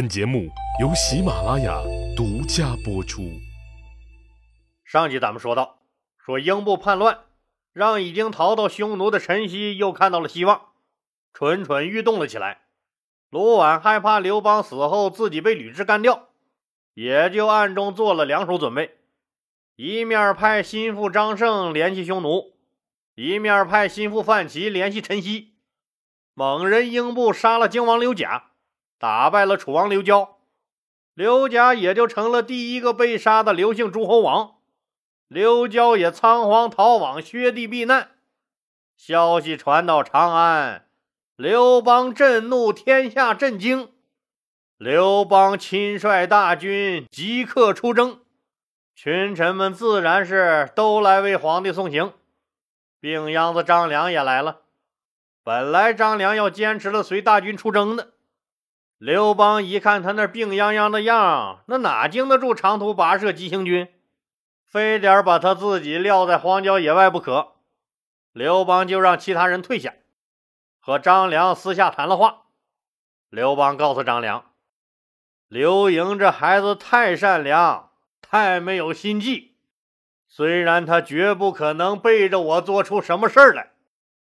本节目由喜马拉雅独家播出。上集咱们说到，说英布叛乱，让已经逃到匈奴的陈豨又看到了希望，蠢蠢欲动了起来。卢绾害怕刘邦死后自己被吕雉干掉，也就暗中做了两手准备，一面派心腹张胜联系匈奴，一面派心腹范齐联系陈豨。猛人英布杀了荆王刘贾。打败了楚王刘交，刘贾也就成了第一个被杀的刘姓诸侯王。刘交也仓皇逃往薛地避难。消息传到长安，刘邦震怒，天下震惊。刘邦亲率大军即刻出征，群臣们自然是都来为皇帝送行。病秧子张良也来了。本来张良要坚持了随大军出征的。刘邦一看他那病殃殃的样，那哪经得住长途跋涉急行军？非得把他自己撂在荒郊野外不可。刘邦就让其他人退下，和张良私下谈了话。刘邦告诉张良：“刘盈这孩子太善良，太没有心计。虽然他绝不可能背着我做出什么事儿来，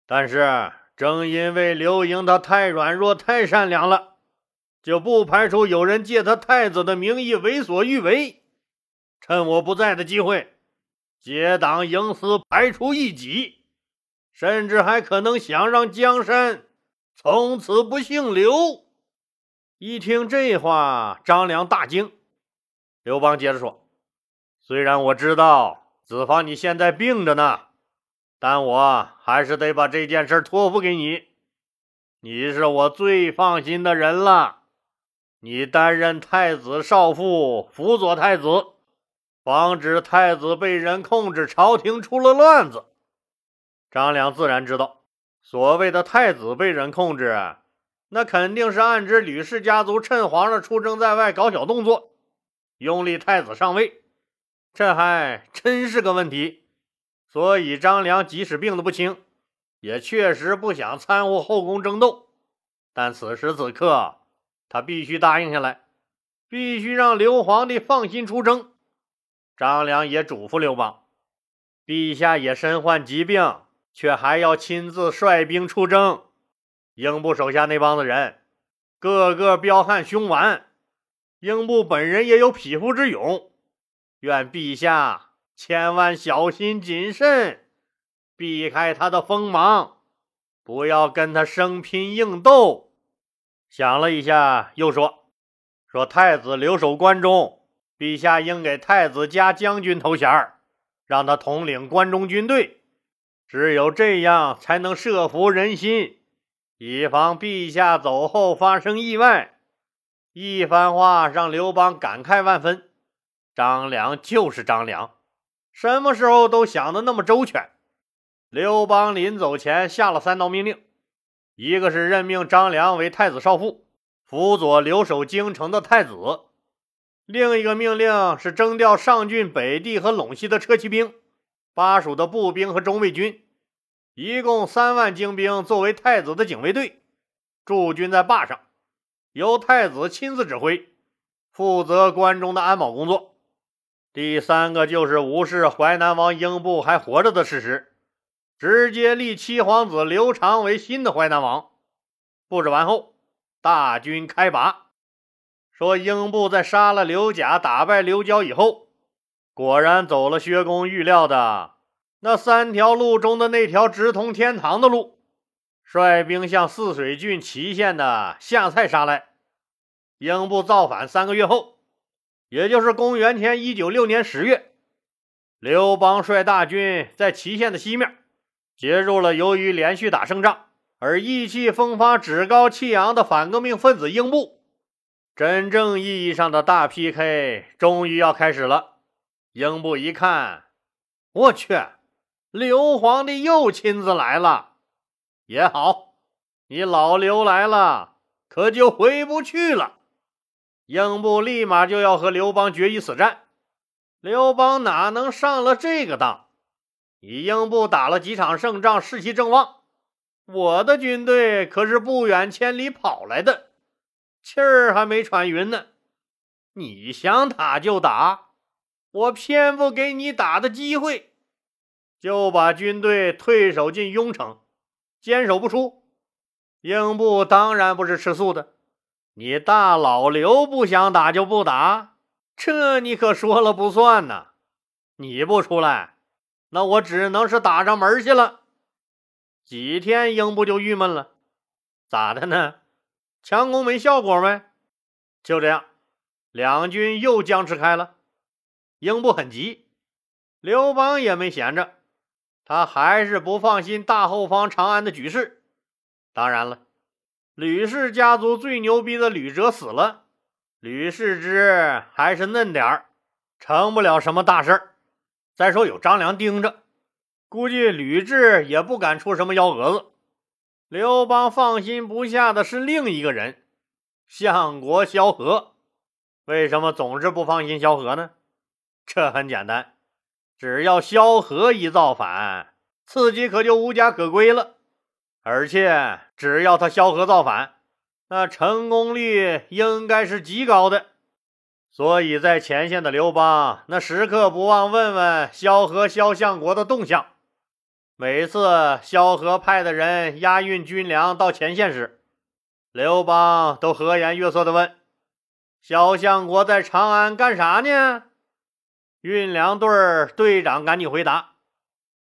但是正因为刘盈他太软弱、太善良了。”就不排除有人借他太子的名义为所欲为，趁我不在的机会结党营私，排除异己，甚至还可能想让江山从此不姓刘。一听这话，张良大惊。刘邦接着说：“虽然我知道子房你现在病着呢，但我还是得把这件事托付给你。你是我最放心的人了。”你担任太子少傅，辅佐太子，防止太子被人控制，朝廷出了乱子。张良自然知道，所谓的太子被人控制，那肯定是暗指吕氏家族趁皇上出征在外搞小动作，拥立太子上位。这还真是个问题。所以张良即使病得不轻，也确实不想掺和后宫争斗。但此时此刻，他必须答应下来，必须让刘皇帝放心出征。张良也嘱咐刘邦：“陛下也身患疾病，却还要亲自率兵出征。英布手下那帮子人，个个彪悍凶顽，英布本人也有匹夫之勇。愿陛下千万小心谨慎，避开他的锋芒，不要跟他生拼硬斗。”想了一下，又说：“说太子留守关中，陛下应给太子加将军头衔让他统领关中军队。只有这样，才能慑服人心，以防陛下走后发生意外。”一番话让刘邦感慨万分。张良就是张良，什么时候都想的那么周全。刘邦临走前下了三道命令。一个是任命张良为太子少傅，辅佐留守京城的太子；另一个命令是征调上郡、北地和陇西的车骑兵、巴蜀的步兵和中卫军，一共三万精兵作为太子的警卫队，驻军在坝上，由太子亲自指挥，负责关中的安保工作。第三个就是无视淮南王英布还活着的事实。直接立七皇子刘长为新的淮南王。布置完后，大军开拔。说英布在杀了刘贾、打败刘交以后，果然走了薛公预料的那三条路中的那条直通天堂的路，率兵向泗水郡祁县的下蔡杀来。英布造反三个月后，也就是公元前一九六年十月，刘邦率大军在祁县的西面。接入了由于连续打胜仗而意气风发、趾高气扬的反革命分子英布，真正意义上的大 PK 终于要开始了。英布一看，我去，刘皇帝又亲自来了，也好，你老刘来了，可就回不去了。英布立马就要和刘邦决一死战，刘邦哪能上了这个当？你英布打了几场胜仗，士气正旺。我的军队可是不远千里跑来的，气儿还没喘匀呢，你想打就打，我偏不给你打的机会，就把军队退守进雍城，坚守不出。英布当然不是吃素的，你大老刘不想打就不打，这你可说了不算呐！你不出来，那我只能是打上门去了。几天，英布就郁闷了，咋的呢？强攻没效果呗？就这样，两军又僵持开了。英布很急，刘邦也没闲着，他还是不放心大后方长安的局势。当然了，吕氏家族最牛逼的吕哲死了，吕氏之还是嫩点儿，成不了什么大事儿。再说有张良盯着。估计吕雉也不敢出什么幺蛾子。刘邦放心不下的是另一个人，相国萧何。为什么总是不放心萧何呢？这很简单，只要萧何一造反，自己可就无家可归了。而且只要他萧何造反，那成功率应该是极高的。所以在前线的刘邦，那时刻不忘问问萧何、萧相国的动向。每次萧何派的人押运军粮到前线时，刘邦都和颜悦色地问：“萧相国在长安干啥呢？”运粮队队长赶紧回答：“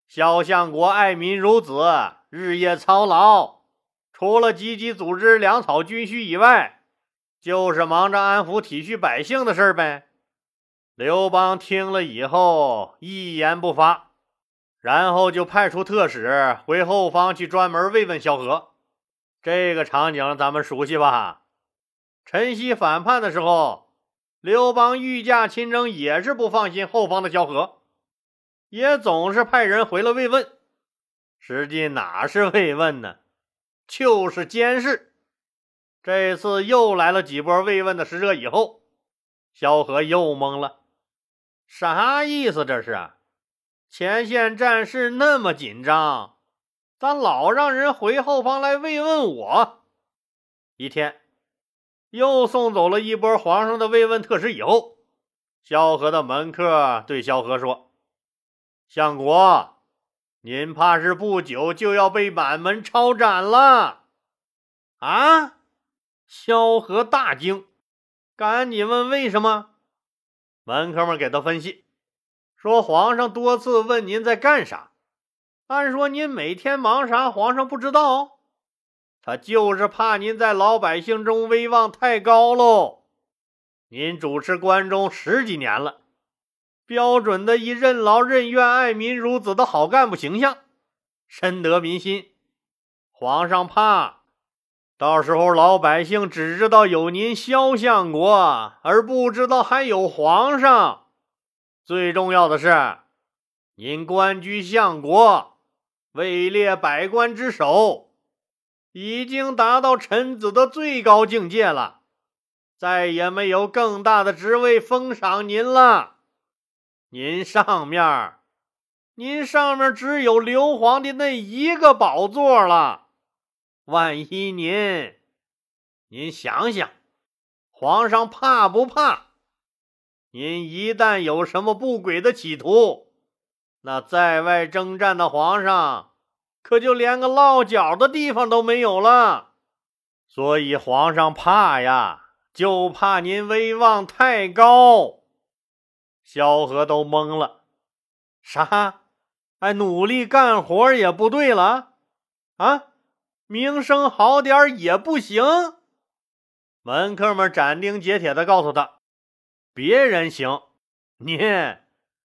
萧相国爱民如子，日夜操劳，除了积极组织粮草军需以外，就是忙着安抚体恤百姓的事呗。”刘邦听了以后一言不发。然后就派出特使回后方去专门慰问萧何，这个场景咱们熟悉吧？陈豨反叛的时候，刘邦御驾亲征也是不放心后方的萧何，也总是派人回了慰问，实际哪是慰问呢？就是监视。这次又来了几波慰问的使者以后，萧何又懵了，啥意思这是？前线战事那么紧张，咋老让人回后方来慰问我？一天又送走了一波皇上的慰问特使以后，萧何的门客对萧何说：“相国，您怕是不久就要被满门抄斩了？”啊！萧何大惊，赶紧问为什么。门客们给他分析。说皇上多次问您在干啥，按说您每天忙啥，皇上不知道。他就是怕您在老百姓中威望太高喽。您主持关中十几年了，标准的一任劳任怨、爱民如子的好干部形象，深得民心。皇上怕，到时候老百姓只知道有您萧相国，而不知道还有皇上。最重要的是，您官居相国，位列百官之首，已经达到臣子的最高境界了，再也没有更大的职位封赏您了。您上面，您上面只有刘皇帝那一个宝座了。万一您，您想想，皇上怕不怕？您一旦有什么不轨的企图，那在外征战的皇上可就连个落脚的地方都没有了。所以皇上怕呀，就怕您威望太高。萧何都懵了，啥？哎，努力干活也不对了啊？名声好点也不行？门客们斩钉截铁地告诉他。别人行，您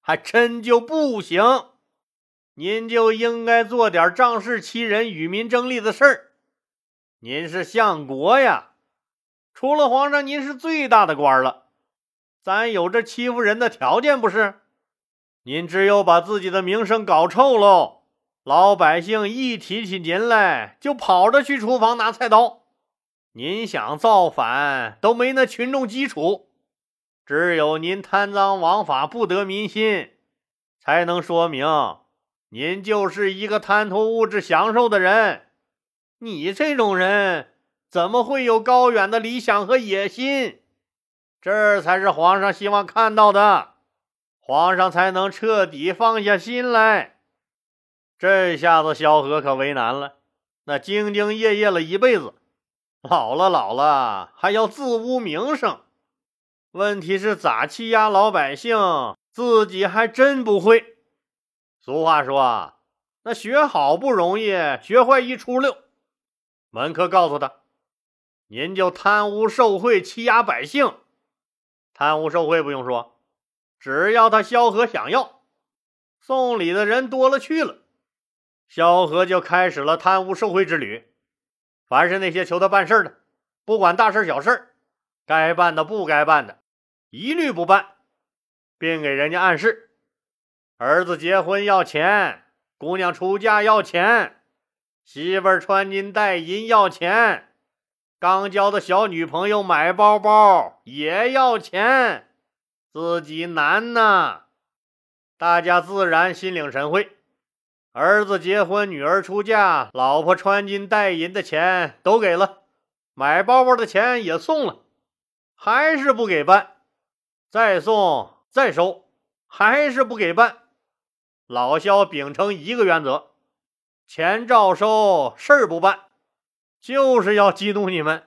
还真就不行。您就应该做点仗势欺人、与民争利的事儿。您是相国呀，除了皇上，您是最大的官了。咱有这欺负人的条件不是？您只有把自己的名声搞臭喽，老百姓一提起您来就跑着去厨房拿菜刀。您想造反都没那群众基础。只有您贪赃枉法不得民心，才能说明您就是一个贪图物质享受的人。你这种人怎么会有高远的理想和野心？这才是皇上希望看到的，皇上才能彻底放下心来。这下子萧何可为难了，那兢兢业业了一辈子，老了老了还要自污名声。问题是咋欺压老百姓，自己还真不会。俗话说，那学好不容易，学坏一出溜。门客告诉他：“您就贪污受贿，欺压百姓。贪污受贿不用说，只要他萧何想要，送礼的人多了去了，萧何就开始了贪污受贿之旅。凡是那些求他办事的，不管大事小事，该办的不该办的，一律不办，并给人家暗示：儿子结婚要钱，姑娘出嫁要钱。”媳妇儿穿金戴银要钱，刚交的小女朋友买包包也要钱，自己难呐。大家自然心领神会。儿子结婚，女儿出嫁，老婆穿金戴银的钱都给了，买包包的钱也送了，还是不给办，再送再收，还是不给办。老肖秉承一个原则。钱照收，事儿不办，就是要激怒你们，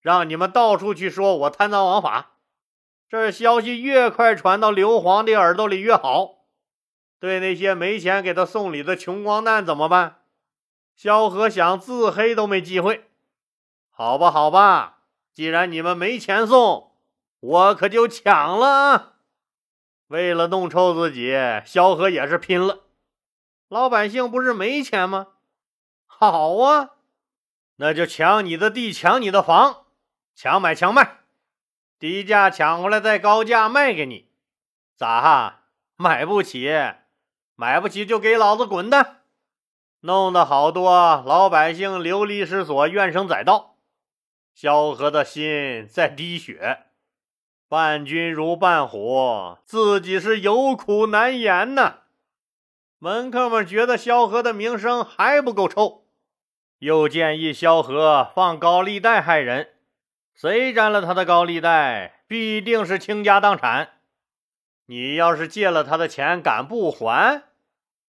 让你们到处去说我贪赃枉法。这消息越快传到刘皇帝耳朵里越好。对那些没钱给他送礼的穷光蛋怎么办？萧何想自黑都没机会。好吧，好吧，既然你们没钱送，我可就抢了啊。为了弄臭自己，萧何也是拼了。老百姓不是没钱吗？好啊，那就抢你的地，抢你的房，强买强卖，低价抢回来再高价卖给你。咋哈？买不起？买不起就给老子滚蛋！弄得好多老百姓流离失所，怨声载道。萧何的心在滴血，伴君如伴虎，自己是有苦难言呐。门客们觉得萧何的名声还不够臭，又建议萧何放高利贷害人。谁沾了他的高利贷，必定是倾家荡产。你要是借了他的钱，敢不还？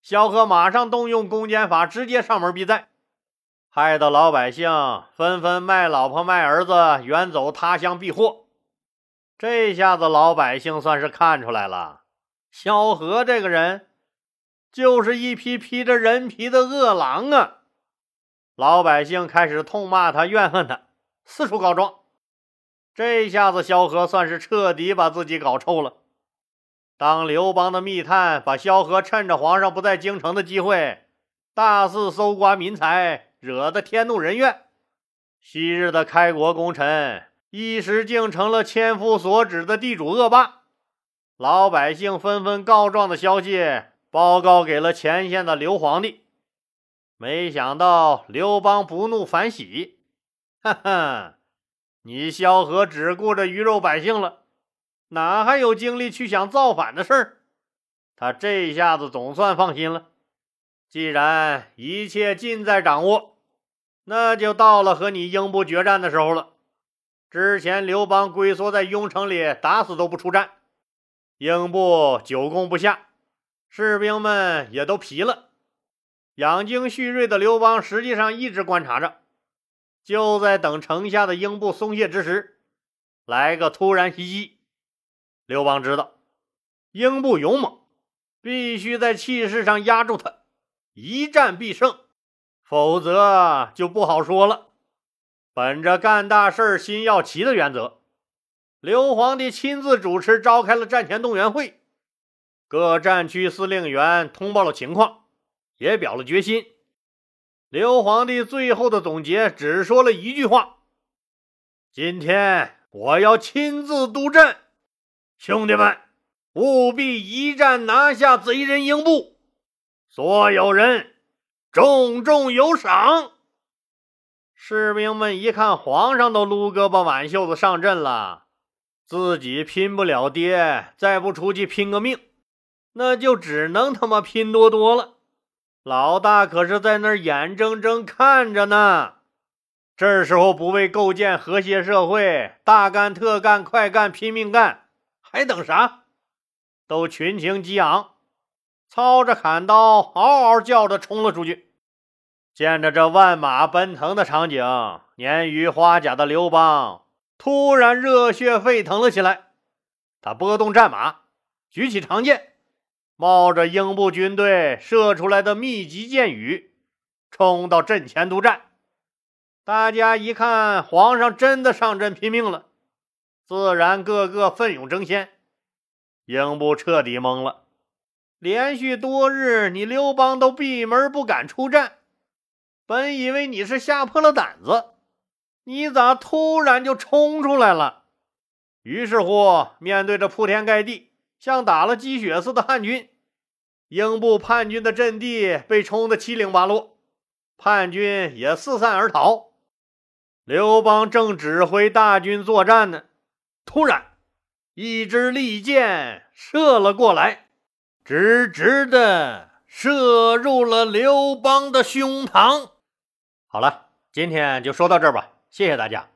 萧何马上动用公检法，直接上门逼债，害得老百姓纷纷卖老婆卖儿子，远走他乡避祸。这下子老百姓算是看出来了，萧何这个人。就是一匹披着人皮的恶狼啊！老百姓开始痛骂他、怨恨他，四处告状。这下子，萧何算是彻底把自己搞臭了。当刘邦的密探把萧何趁着皇上不在京城的机会，大肆搜刮民财，惹得天怒人怨。昔日的开国功臣，一时竟成了千夫所指的地主恶霸。老百姓纷纷告状的消息。报告给了前线的刘皇帝，没想到刘邦不怒反喜，哈哈，你萧何只顾着鱼肉百姓了，哪还有精力去想造反的事儿？他这下子总算放心了。既然一切尽在掌握，那就到了和你英布决战的时候了。之前刘邦龟缩在雍城里，打死都不出战，英布久攻不下。士兵们也都疲了，养精蓄锐的刘邦实际上一直观察着，就在等城下的英布松懈之时，来个突然袭击。刘邦知道英布勇猛，必须在气势上压住他，一战必胜，否则就不好说了。本着干大事心要齐的原则，刘皇帝亲自主持召开了战前动员会。各战区司令员通报了情况，也表了决心。刘皇帝最后的总结只说了一句话：“今天我要亲自督阵，兄弟们务必一战拿下贼人英布，所有人重重有赏。”士兵们一看皇上都撸胳膊挽袖子上阵了，自己拼不了爹，再不出去拼个命。那就只能他妈拼多多了，老大可是在那儿眼睁睁看着呢。这时候不为构建和谐社会大干特干快干拼命干，还等啥？都群情激昂，操着砍刀，嗷嗷叫着冲了出去。见着这万马奔腾的场景，年逾花甲的刘邦突然热血沸腾了起来。他拨动战马，举起长剑，冒着英布军队射出来的密集箭雨，冲到阵前督战。大家一看，皇上真的上阵拼命了，自然个个奋勇争先。英布彻底懵了，连续多日，你刘邦都闭门不敢出战。本以为你是吓破了胆子，你咋突然就冲出来了？于是乎，面对着铺天盖地、像打了鸡血似的汉军，英布叛军的阵地被冲得七零八落，叛军也四散而逃。刘邦正指挥大军作战呢，突然，一支利箭射了过来，直直的射入了刘邦的胸膛。好了，今天就说到这儿吧，谢谢大家。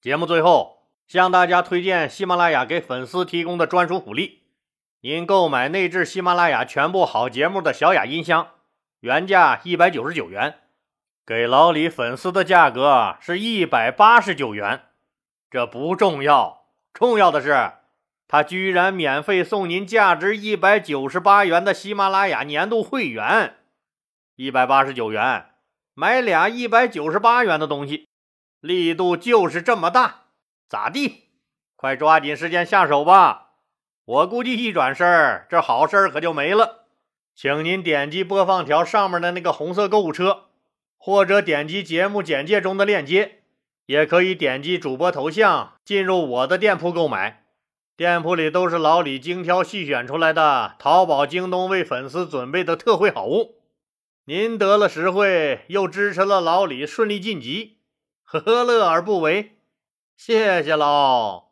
节目最后向大家推荐喜马拉雅给粉丝提供的专属福利：您购买内置喜马拉雅全部好节目的小雅音箱，原价一百九十九元，给老李粉丝的价格是一百八十九元。这不重要，重要的是，他居然免费送您价值一百九十八元的喜马拉雅年度会员，一百八十九元。买俩一百九十八元的东西，力度就是这么大，咋地？快抓紧时间下手吧！我估计一转身，这好事可就没了。请您点击播放条上面的那个红色购物车，或者点击节目简介中的链接，也可以点击主播头像进入我的店铺购买。店铺里都是老李精挑细选出来的淘宝、京东为粉丝准备的特惠好物。您得了实惠，又支持了老李顺利晋级，何乐而不为？谢谢喽！